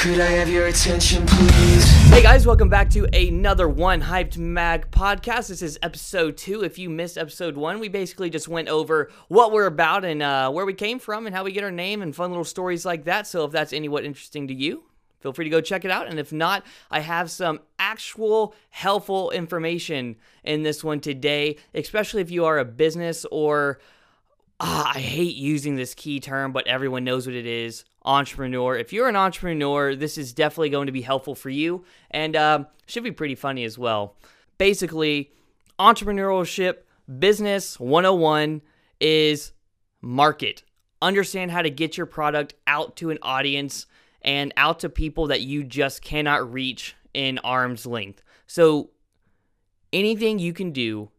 Could I have your attention, please? Hey guys, welcome back to another One Hyped Mag podcast. This is episode two. If you missed episode one, we basically just went over what we're about and uh, where we came from and how we get our name and fun little stories like that. So if that's any what interesting to you, feel free to go check it out. And if not, I have some actual helpful information in this one today, especially if you are a business or ah, I hate using this key term, but everyone knows what it is entrepreneur. If you're an entrepreneur, this is definitely going to be helpful for you and uh, should be pretty funny as well. Basically, entrepreneurship business 101 is market. Understand how to get your product out to an audience and out to people that you just cannot reach in arm's length. So, anything you can do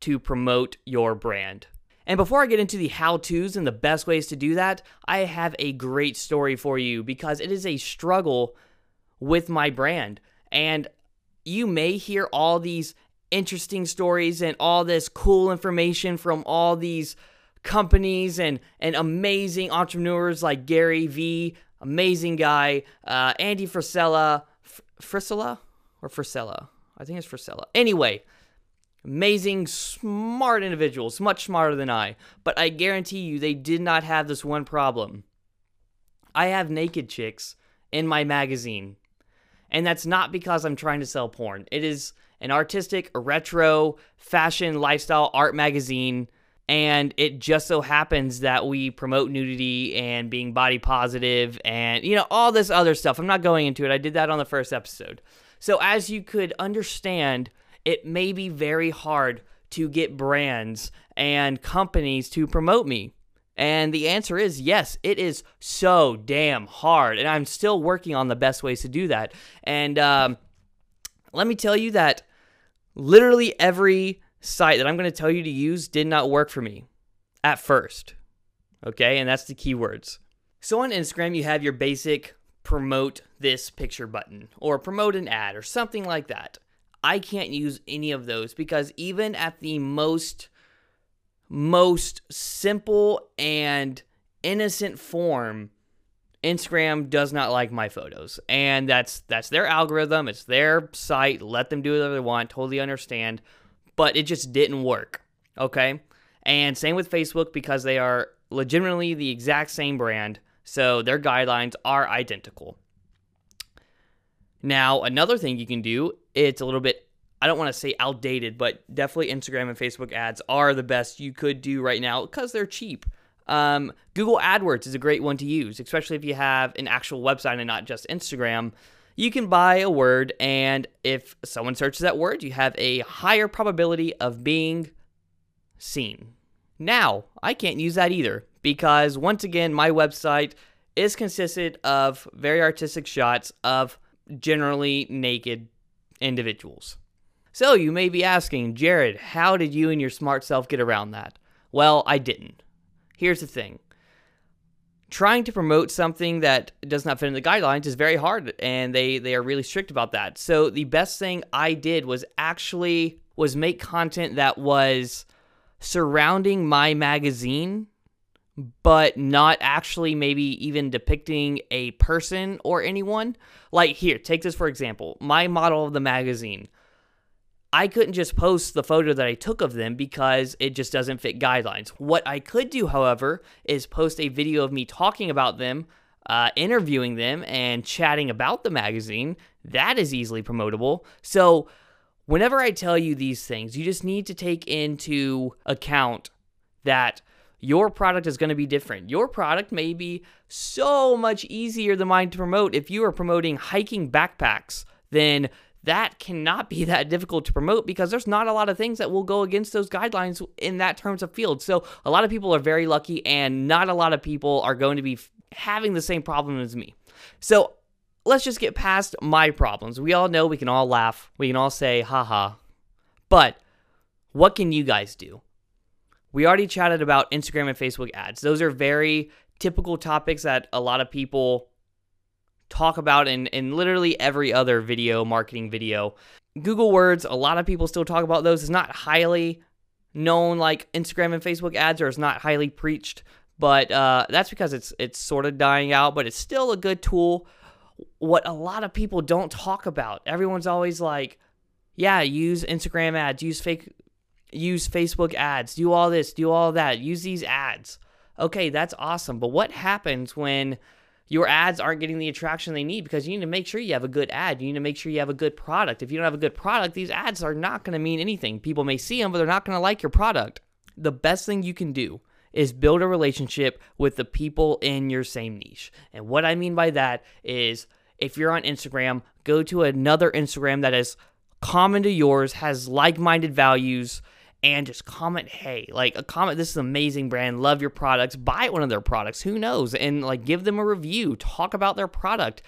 to promote your brand. And before I get into the how to's and the best ways to do that, I have a great story for you because it is a struggle with my brand. And you may hear all these interesting stories and all this cool information from all these companies and, and amazing entrepreneurs like Gary Vee, amazing guy, uh, Andy Frisella, Frisella or Frisella? I think it's Frisella. Anyway, Amazing, smart individuals, much smarter than I. But I guarantee you, they did not have this one problem. I have naked chicks in my magazine. And that's not because I'm trying to sell porn. It is an artistic, retro, fashion, lifestyle art magazine. And it just so happens that we promote nudity and being body positive and, you know, all this other stuff. I'm not going into it. I did that on the first episode. So, as you could understand, it may be very hard to get brands and companies to promote me. And the answer is yes, it is so damn hard. And I'm still working on the best ways to do that. And um, let me tell you that literally every site that I'm going to tell you to use did not work for me at first. Okay, and that's the keywords. So on Instagram, you have your basic promote this picture button or promote an ad or something like that. I can't use any of those because even at the most most simple and innocent form Instagram does not like my photos. And that's that's their algorithm, it's their site, let them do whatever they want, totally understand, but it just didn't work. Okay? And same with Facebook because they are legitimately the exact same brand, so their guidelines are identical. Now, another thing you can do, it's a little bit I don't want to say outdated, but definitely Instagram and Facebook ads are the best you could do right now because they're cheap. Um, Google AdWords is a great one to use, especially if you have an actual website and not just Instagram. You can buy a word, and if someone searches that word, you have a higher probability of being seen. Now, I can't use that either because, once again, my website is consisted of very artistic shots of generally naked individuals. So you may be asking, Jared, how did you and your smart self get around that? Well, I didn't. Here's the thing trying to promote something that does not fit in the guidelines is very hard and they they are really strict about that so the best thing i did was actually was make content that was surrounding my magazine but not actually maybe even depicting a person or anyone like here take this for example my model of the magazine I couldn't just post the photo that I took of them because it just doesn't fit guidelines. What I could do, however, is post a video of me talking about them, uh, interviewing them, and chatting about the magazine. That is easily promotable. So, whenever I tell you these things, you just need to take into account that your product is going to be different. Your product may be so much easier than mine to promote. If you are promoting hiking backpacks, then that cannot be that difficult to promote because there's not a lot of things that will go against those guidelines in that terms of field. So a lot of people are very lucky and not a lot of people are going to be having the same problem as me. So let's just get past my problems. We all know we can all laugh. We can all say haha. But what can you guys do? We already chatted about Instagram and Facebook ads. Those are very typical topics that a lot of people talk about in, in literally every other video, marketing video. Google Words, a lot of people still talk about those. It's not highly known like Instagram and Facebook ads, or it's not highly preached, but uh, that's because it's it's sort of dying out. But it's still a good tool. what a lot of people don't talk about. Everyone's always like, yeah, use Instagram ads, use fake use Facebook ads, do all this, do all that, use these ads. Okay, that's awesome. But what happens when your ads aren't getting the attraction they need because you need to make sure you have a good ad. You need to make sure you have a good product. If you don't have a good product, these ads are not going to mean anything. People may see them, but they're not going to like your product. The best thing you can do is build a relationship with the people in your same niche. And what I mean by that is if you're on Instagram, go to another Instagram that is common to yours, has like minded values, and just comment, hey, like a comment, this is amazing brand, love your products, buy one of their products, who knows? And like give them a review, talk about their product.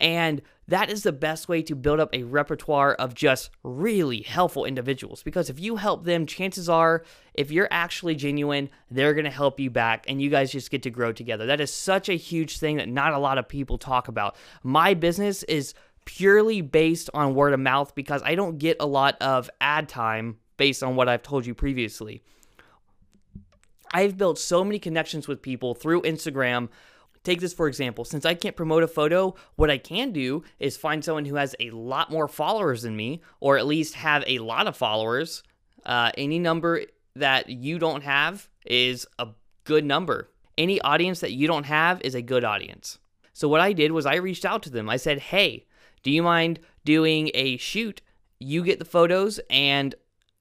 And that is the best way to build up a repertoire of just really helpful individuals. Because if you help them, chances are, if you're actually genuine, they're going to help you back and you guys just get to grow together. That is such a huge thing that not a lot of people talk about. My business is purely based on word of mouth because I don't get a lot of ad time based on what I've told you previously. I've built so many connections with people through Instagram. Take this for example. Since I can't promote a photo, what I can do is find someone who has a lot more followers than me, or at least have a lot of followers. Uh, any number that you don't have is a good number. Any audience that you don't have is a good audience. So, what I did was I reached out to them. I said, Hey, do you mind doing a shoot? You get the photos, and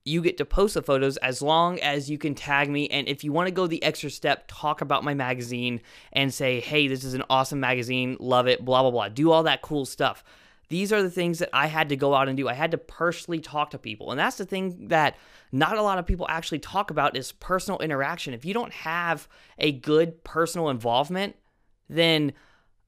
you get to post the photos as long as you can tag me. And if you want to go the extra step, talk about my magazine and say, hey, this is an awesome magazine, love it, blah, blah, blah. Do all that cool stuff. These are the things that I had to go out and do. I had to personally talk to people. And that's the thing that not a lot of people actually talk about is personal interaction. If you don't have a good personal involvement, then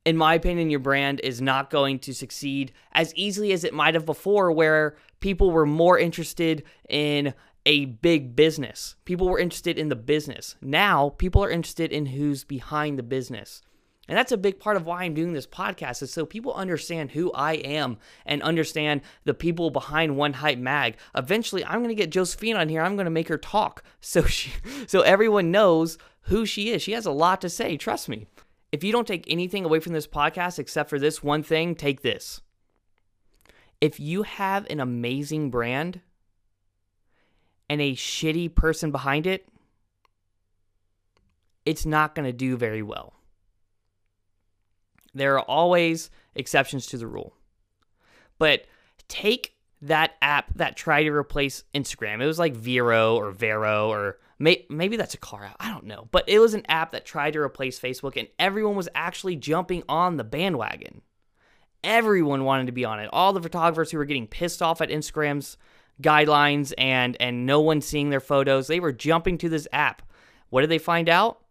in my opinion, your brand is not going to succeed as easily as it might have before, where people were more interested in a big business. People were interested in the business. Now, people are interested in who's behind the business. And that's a big part of why I'm doing this podcast is so people understand who I am and understand the people behind One Hype Mag. Eventually, I'm going to get Josephine on here. I'm going to make her talk so she so everyone knows who she is. She has a lot to say, trust me. If you don't take anything away from this podcast except for this one thing, take this. If you have an amazing brand and a shitty person behind it, it's not going to do very well. There are always exceptions to the rule. But take that app that tried to replace Instagram. It was like Vero or Vero or may, maybe that's a car app. I don't know. But it was an app that tried to replace Facebook and everyone was actually jumping on the bandwagon. Everyone wanted to be on it. All the photographers who were getting pissed off at Instagram's guidelines and and no one seeing their photos, they were jumping to this app. What did they find out?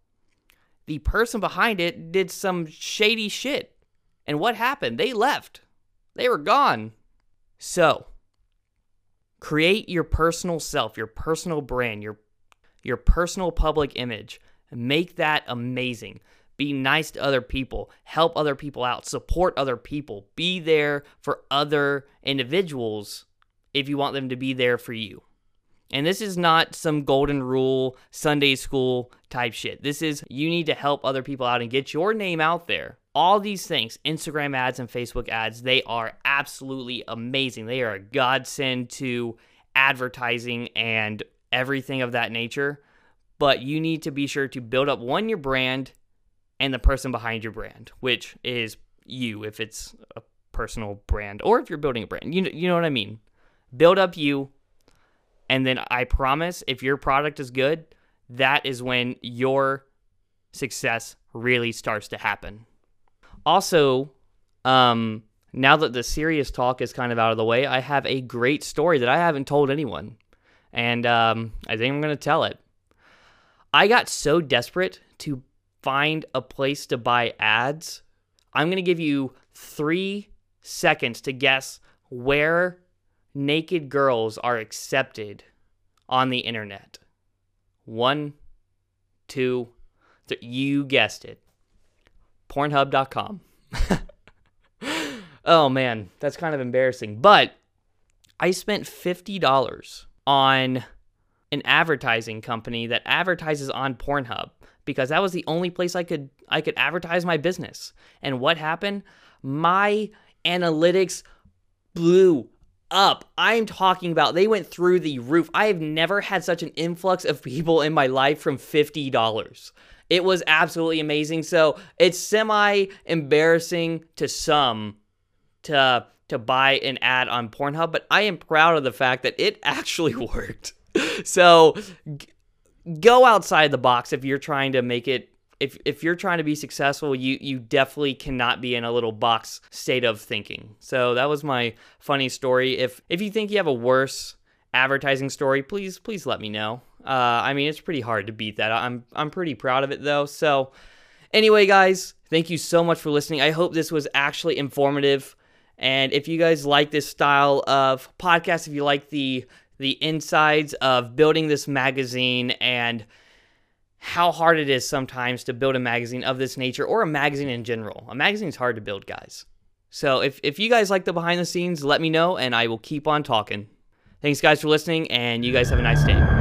The person behind it did some shady shit. And what happened? They left. They were gone. So, create your personal self, your personal brand, your your personal public image. Make that amazing. Be nice to other people, help other people out, support other people, be there for other individuals if you want them to be there for you. And this is not some golden rule, Sunday school type shit. This is you need to help other people out and get your name out there. All these things, Instagram ads and Facebook ads, they are absolutely amazing. They are a godsend to advertising and everything of that nature. But you need to be sure to build up one, your brand, and the person behind your brand, which is you if it's a personal brand or if you're building a brand. You know, you know what I mean? Build up you, and then I promise if your product is good, that is when your success really starts to happen. Also, um, now that the serious talk is kind of out of the way, I have a great story that I haven't told anyone. And um, I think I'm going to tell it. I got so desperate to find a place to buy ads, I'm going to give you three seconds to guess where naked girls are accepted on the internet. One, two, three. You guessed it. Pornhub.com. oh man, that's kind of embarrassing. But I spent $50 on an advertising company that advertises on Pornhub because that was the only place I could I could advertise my business. And what happened? my analytics blew up. I'm talking about they went through the roof. I have never had such an influx of people in my life from $50. It was absolutely amazing. So it's semi embarrassing to some to to buy an ad on Pornhub, but I am proud of the fact that it actually worked. So g- go outside the box if you're trying to make it if if you're trying to be successful, you you definitely cannot be in a little box state of thinking. So that was my funny story. If if you think you have a worse advertising story, please please let me know. Uh, I mean, it's pretty hard to beat that. I'm I'm pretty proud of it though. So anyway, guys, thank you so much for listening. I hope this was actually informative. And if you guys like this style of podcast, if you like the the insides of building this magazine and how hard it is sometimes to build a magazine of this nature or a magazine in general. A magazine is hard to build, guys. So if, if you guys like the behind the scenes, let me know and I will keep on talking. Thanks, guys, for listening, and you guys have a nice day.